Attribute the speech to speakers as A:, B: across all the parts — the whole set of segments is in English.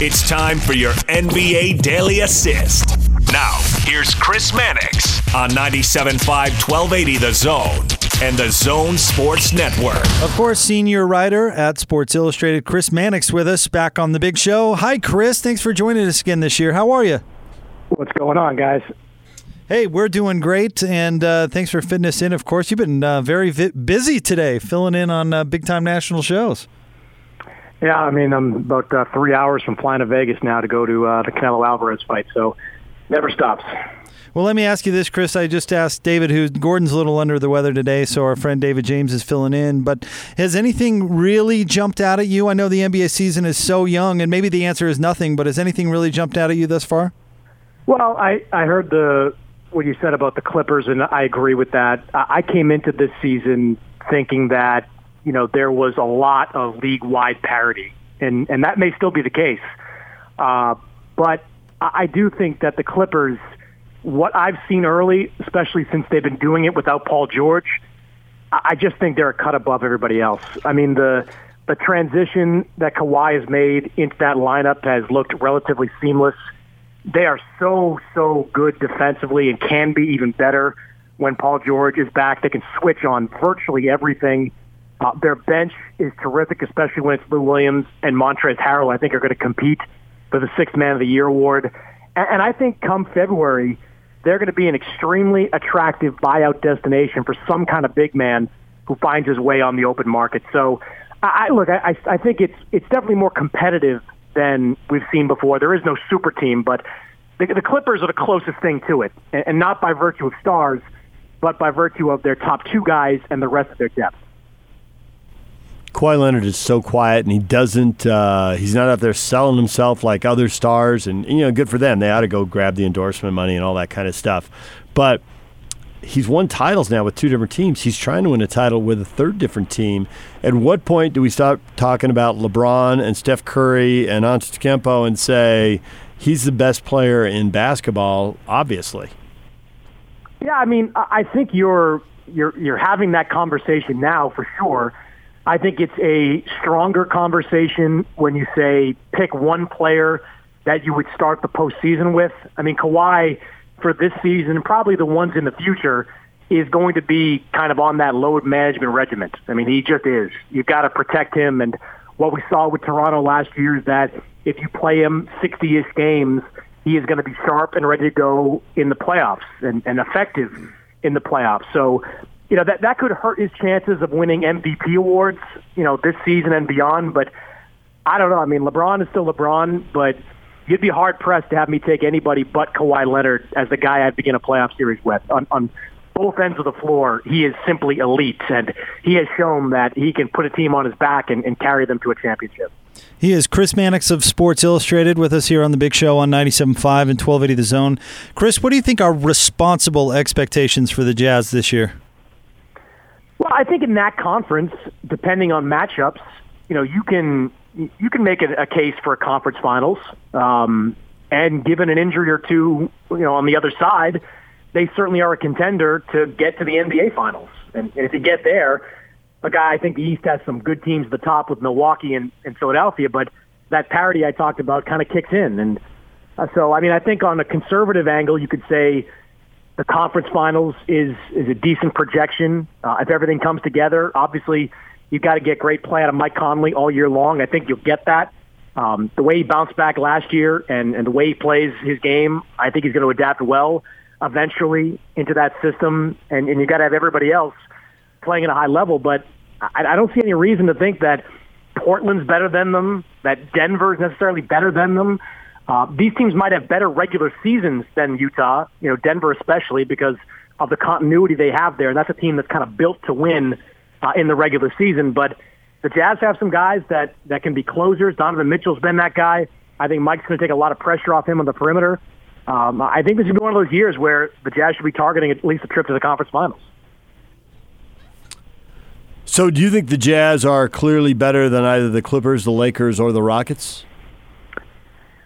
A: It's time for your NBA Daily Assist. Now, here's Chris Mannix on 97.5 1280 The Zone and The Zone Sports Network.
B: Of course, senior writer at Sports Illustrated, Chris Mannix, with us back on the big show. Hi, Chris. Thanks for joining us again this year. How are you?
C: What's going on, guys?
B: Hey, we're doing great, and uh, thanks for fitting us in. Of course, you've been uh, very vi- busy today, filling in on uh, big time national shows.
C: Yeah, I mean, I'm about uh, three hours from flying to Vegas now to go to uh, the Canelo Alvarez fight, so never stops.
B: Well, let me ask you this, Chris. I just asked David, who Gordon's a little under the weather today, so our friend David James is filling in. But has anything really jumped out at you? I know the NBA season is so young, and maybe the answer is nothing. But has anything really jumped out at you thus far?
C: Well, I I heard the what you said about the Clippers, and I agree with that. I came into this season thinking that you know, there was a lot of league-wide parity, and and that may still be the case. Uh, but I do think that the Clippers, what I've seen early, especially since they've been doing it without Paul George, I just think they're a cut above everybody else. I mean, the the transition that Kawhi has made into that lineup has looked relatively seamless. They are so so good defensively and can be even better when Paul George is back. They can switch on virtually everything uh, their bench is terrific, especially when it's Lou Williams and Montrezl Harrell. I think are going to compete for the Sixth Man of the Year award. And, and I think come February, they're going to be an extremely attractive buyout destination for some kind of big man who finds his way on the open market. So, I, look, I, I think it's it's definitely more competitive than we've seen before. There is no super team, but the, the Clippers are the closest thing to it, and, and not by virtue of stars, but by virtue of their top two guys and the rest of their depth.
D: Kawhi Leonard is so quiet and he doesn't uh, he's not out there selling himself like other stars and you know good for them. They ought to go grab the endorsement money and all that kind of stuff. But he's won titles now with two different teams. He's trying to win a title with a third different team. At what point do we stop talking about LeBron and Steph Curry and Antetokounmpo and say he's the best player in basketball obviously?
C: Yeah I mean I think you're you're you're having that conversation now for sure I think it's a stronger conversation when you say pick one player that you would start the postseason with. I mean, Kawhi for this season, and probably the ones in the future, is going to be kind of on that load management regiment. I mean, he just is. You've got to protect him. And what we saw with Toronto last year is that if you play him 60-ish games, he is going to be sharp and ready to go in the playoffs and, and effective in the playoffs. So you know, that, that could hurt his chances of winning MVP awards, you know, this season and beyond. But I don't know. I mean, LeBron is still LeBron, but you'd be hard pressed to have me take anybody but Kawhi Leonard as the guy I'd begin a playoff series with. On, on both ends of the floor, he is simply elite, and he has shown that he can put a team on his back and, and carry them to a championship.
B: He is Chris Mannix of Sports Illustrated with us here on the Big Show on 97.5 and 1280 The Zone. Chris, what do you think are responsible expectations for the Jazz this year?
C: Well, I think in that conference, depending on matchups, you know, you can you can make a, a case for a conference finals. Um, and given an injury or two, you know, on the other side, they certainly are a contender to get to the NBA finals. And, and if you get there, guy I think the East has some good teams at the top with Milwaukee and, and Philadelphia, but that parity I talked about kind of kicks in. And uh, so, I mean, I think on a conservative angle, you could say the conference finals is is a decent projection uh, if everything comes together. Obviously, you've got to get great play out of Mike Conley all year long. I think you'll get that. Um, the way he bounced back last year and, and the way he plays his game, I think he's going to adapt well eventually into that system. And, and you got to have everybody else playing at a high level. But I, I don't see any reason to think that Portland's better than them, that Denver's necessarily better than them. Uh, these teams might have better regular seasons than Utah, you know, Denver especially because of the continuity they have there. And that's a team that's kind of built to win uh, in the regular season. But the Jazz have some guys that, that can be closers. Donovan Mitchell's been that guy. I think Mike's going to take a lot of pressure off him on the perimeter. Um, I think this is one of those years where the Jazz should be targeting at least a trip to the conference finals.
D: So, do you think the Jazz are clearly better than either the Clippers, the Lakers, or the Rockets?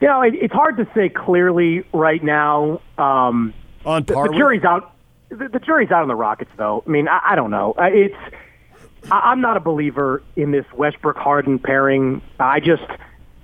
C: You know, it, it's hard to say clearly right now. Um,
D: on par,
C: the, the jury's out. The, the, jury's out on the Rockets, though. I mean, I, I don't know. It's I, I'm not a believer in this Westbrook Harden pairing. I just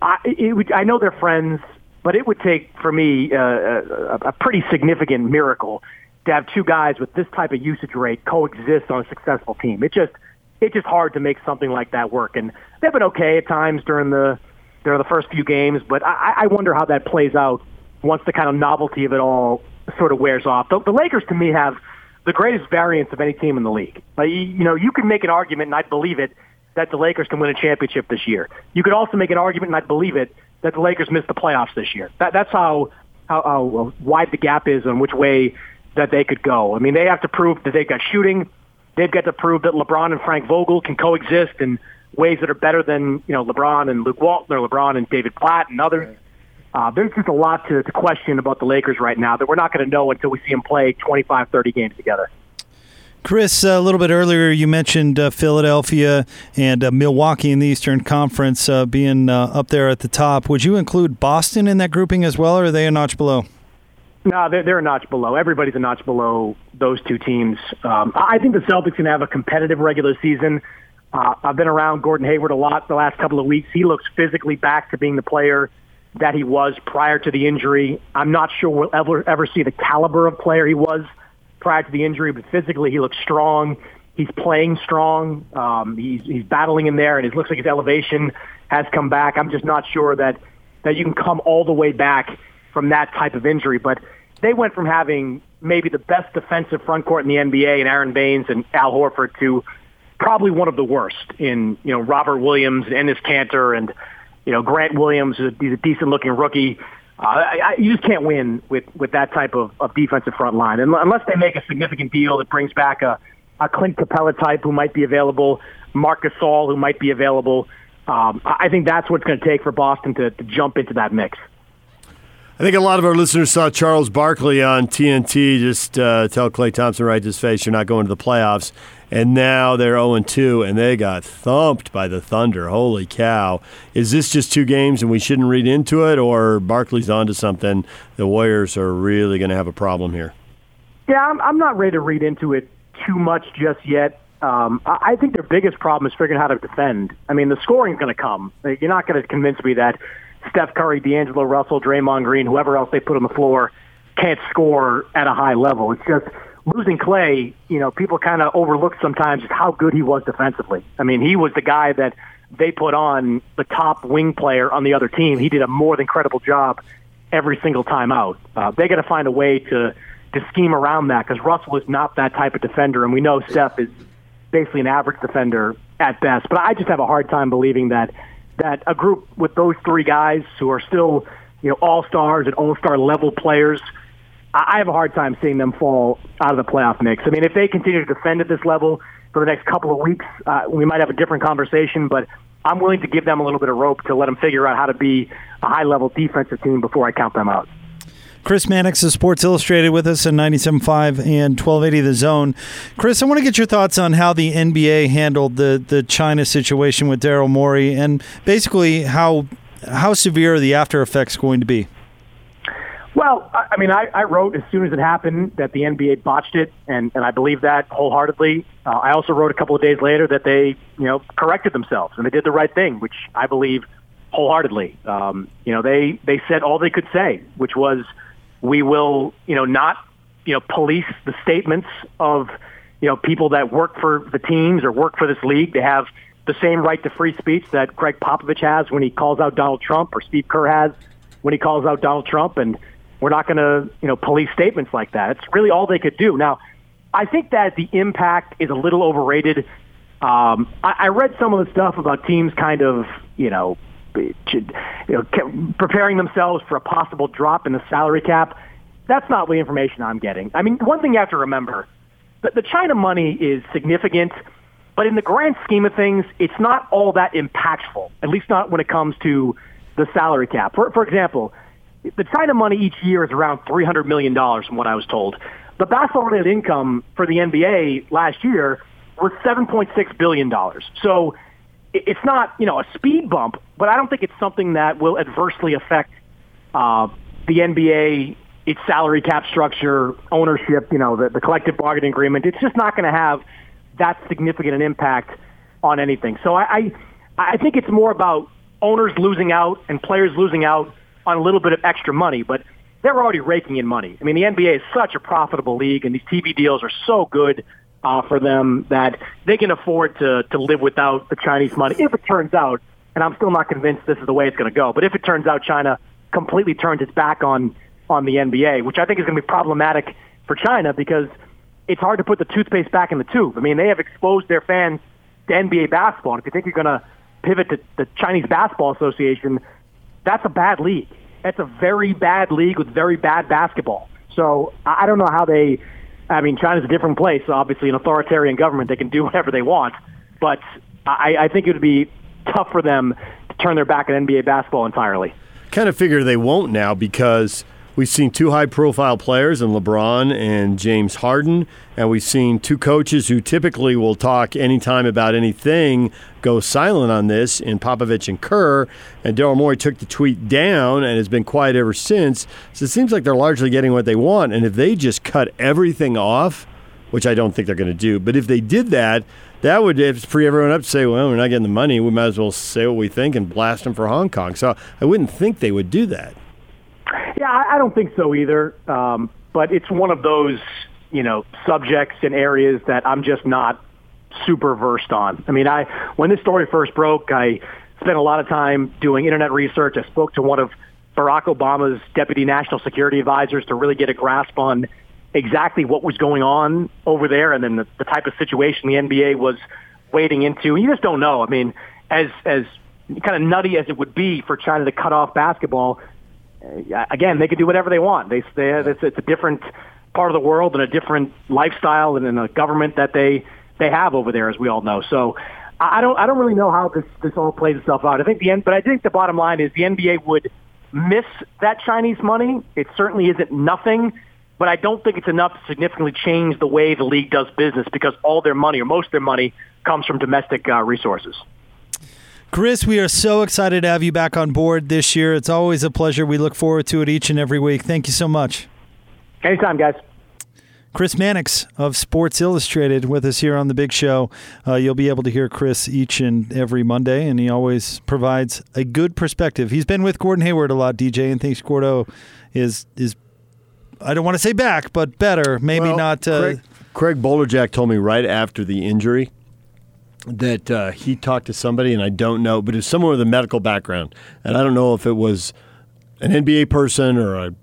C: I, it would, I know they're friends, but it would take for me uh, a, a pretty significant miracle to have two guys with this type of usage rate coexist on a successful team. It just it's just hard to make something like that work. And they've been okay at times during the during the first few games, but I, I wonder how that plays out once the kind of novelty of it all sort of wears off. The, the Lakers, to me, have the greatest variance of any team in the league. Like, you, know, you can make an argument, and I believe it, that the Lakers can win a championship this year. You could also make an argument, and I believe it, that the Lakers missed the playoffs this year. That, that's how, how, how wide the gap is on which way that they could go. I mean, they have to prove that they've got shooting. They've got to prove that LeBron and Frank Vogel can coexist in ways that are better than you know LeBron and Luke Walton or LeBron and David Blatt and others. Uh, there's just a lot to, to question about the Lakers right now that we're not going to know until we see them play 25, 30 games together.
B: Chris, a little bit earlier, you mentioned uh, Philadelphia and uh, Milwaukee in the Eastern Conference uh, being uh, up there at the top. Would you include Boston in that grouping as well, or are they a notch below?
C: No, they're, they're a notch below. Everybody's a notch below those two teams. Um, I think the Celtics can have a competitive regular season. Uh, I've been around Gordon Hayward a lot the last couple of weeks. He looks physically back to being the player that he was prior to the injury. I'm not sure we'll ever ever see the caliber of player he was prior to the injury, but physically he looks strong. He's playing strong. Um, he's he's battling in there, and it looks like his elevation has come back. I'm just not sure that that you can come all the way back from that type of injury. But they went from having maybe the best defensive front court in the NBA and Aron Baynes and Al Horford to probably one of the worst in, you know, Robert Williams and Enes Kanter and, you know, Grant Williams, he's a decent looking rookie. Uh, I, I, you just can't win with, with that type of, of defensive front line. And unless they make a significant deal that brings back a, a Clint Capela type who might be available, Marc Gasol who might be available, um, I think that's what's going to take for Boston to, to jump into that mix.
D: I think a lot of our listeners saw Charles Barkley on TNT just uh, tell Klay Thompson right to his face, "You're not going to the playoffs." And now they're 0 2, and they got thumped by the Thunder. Holy cow! Is this just two games, and we shouldn't read into it, or Barkley's onto something? The Warriors are really going to have a problem here.
C: Yeah, I'm, I'm not ready to read into it too much just yet. Um, I think their biggest problem is figuring out how to defend. I mean, the scoring's going to come. You're not going to convince me that Steph Curry, D'Angelo Russell, Draymond Green, whoever else they put on the floor can't score at a high level. It's just losing Klay, you know, people kind of overlook sometimes just how good he was defensively. I mean, he was the guy that they put on the top wing player on the other team. He did a more than credible job every single time out. Uh, they got to find a way to to scheme around that because Russell is not that type of defender, and we know Steph is basically an average defender at best. But I just have a hard time believing that that a group with those three guys who are still, you know, all stars and all star level players, I have a hard time seeing them fall out of the playoff mix. I mean, if they continue to defend at this level for the next couple of weeks, uh, we might have a different conversation. But I'm willing to give them a little bit of rope to let them figure out how to be a high level defensive team before I count them out.
B: Chris Mannix of Sports Illustrated with us in 97.5 and 1280 The Zone. Chris, I want to get your thoughts on how the NBA handled the, the China situation with Daryl Morey and basically how how severe the after effects going to be?
C: Well, I mean, I, I wrote as soon as it happened that the NBA botched it, and, and I believe that wholeheartedly. Uh, I also wrote a couple of days later that they, you know, corrected themselves and they did the right thing, which I believe wholeheartedly. Um, you know, they they said all they could say, which was – we will, you know, not, you know, police the statements of, you know, people that work for the teams or work for this league. They have the same right to free speech that Gregg Popovich has when he calls out Donald Trump or Steve Kerr has when he calls out Donald Trump. And we're not going to, you know, police statements like that. It's really all they could do. Now, I think that the impact is a little overrated. Um, I, I read some of the stuff about teams kind of, you know, you know, preparing themselves for a possible drop in the salary cap. That's not the information I'm getting. I mean, one thing you have to remember, the China money is significant, but in the grand scheme of things, it's not all that impactful, at least not when it comes to the salary cap. For, for example, the China money each year is around $300 million from what I was told. The basketball-related income for the NBA last year was $7.6 billion. So it's not, you know, a speed bump, but I don't think it's something that will adversely affect uh, the NBA, its salary cap structure, ownership, you know, the, the collective bargaining agreement. It's just not going to have that significant an impact on anything. So I, I, I think it's more about owners losing out and players losing out on a little bit of extra money, but they're already raking in money. I mean, the NBA is such a profitable league, and these TV deals are so good uh, for them that they can afford to to live without the Chinese money. If it turns out, and I'm still not convinced this is the way it's going to go, but if it turns out China completely turns its back on on the NBA, which I think is going to be problematic for China because it's hard to put the toothpaste back in the tube. I mean, they have exposed their fans to NBA basketball. And if you think you're going to pivot to the Chinese Basketball Association, that's a bad league. That's a very bad league with very bad basketball. So I don't know how they. I mean, China's a different place. Obviously, an authoritarian government, they can do whatever they want. But I, I think it would be tough for them to turn their back on NBA basketball entirely.
D: Kind of figure they won't now because We've seen two high profile players in LeBron and James Harden, and we've seen two coaches who typically will talk anytime about anything go silent on this in Popovich and Kerr. And Daryl Morey took the tweet down and has been quiet ever since. So it seems like they're largely getting what they want. And if they just cut everything off, which I don't think they're going to do, but if they did that, that would free everyone up to say, well, we're not getting the money. We might as well say what we think and blast them for Hong Kong. So I wouldn't think they would do that.
C: Yeah, I don't think so either. Um, but it's one of those, you know, subjects and areas that I'm just not super versed on. I mean, I when this story first broke, I spent a lot of time doing internet research. I spoke to one of Barack Obama's deputy national security advisors to really get a grasp on exactly what was going on over there and then the, the type of situation the NBA was wading into. You just don't know. I mean, as as kind of nutty as it would be for China to cut off basketball, again, they can do whatever they want. They, they it's, it's a different part of the world and a different lifestyle and, and a government that they they have over there, as we all know. So I don't I don't really know how this this all plays itself out. I think the end, but I think the bottom line is the NBA would miss that Chinese money. It certainly isn't nothing, but I don't think it's enough to significantly change the way the league does business because all their money or most of their money comes from domestic uh, resources.
B: Chris, we are so excited to have you back on board this year. It's always a pleasure. We look forward to it each and every week. Thank you so much.
C: Anytime, guys.
B: Chris Mannix of Sports Illustrated with us here on the Big Show. Uh, you'll be able to hear Chris each and every Monday, and he always provides a good perspective. He's been with Gordon Hayward a lot, DJ, and thinks Gordo is is I don't want to say back, but better. Maybe
D: well,
B: not.
D: Uh, Craig, Craig Bolerjack told me right after the injury that uh, he talked to somebody, and I don't know, but it's someone with a medical background, and I don't know if it was an NBA person or a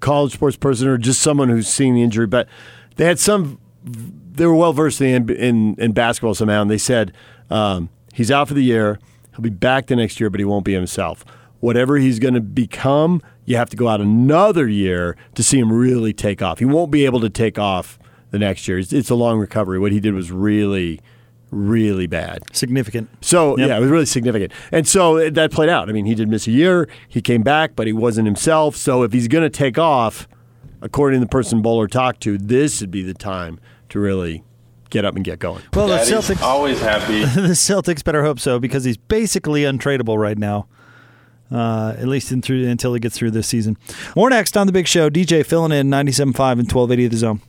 D: college sports person or just someone who's seen the injury, but they had some. They were well versed in, in, in basketball somehow, and they said um, he's out for the year. He'll be back the next year, but he won't be himself. Whatever he's going to become, you have to go out another year to see him really take off. He won't be able to take off the next year. It's, it's a long recovery. What he did was really really bad.
B: Significant.
D: So, yep. yeah, it was really significant. And so that played out. I mean, he did miss a year. He came back, but he wasn't himself. So if he's going to take off, according to the person Bowler talked to, this would be the time to really get up and get going.
B: Well, Daddy's the Celtics
E: always happy.
B: the Celtics better hope so because he's basically untradeable right now. Uh, at least through, until he gets through this season. More next on the big show. DJ filling in 97.5 and 1280 of the zone.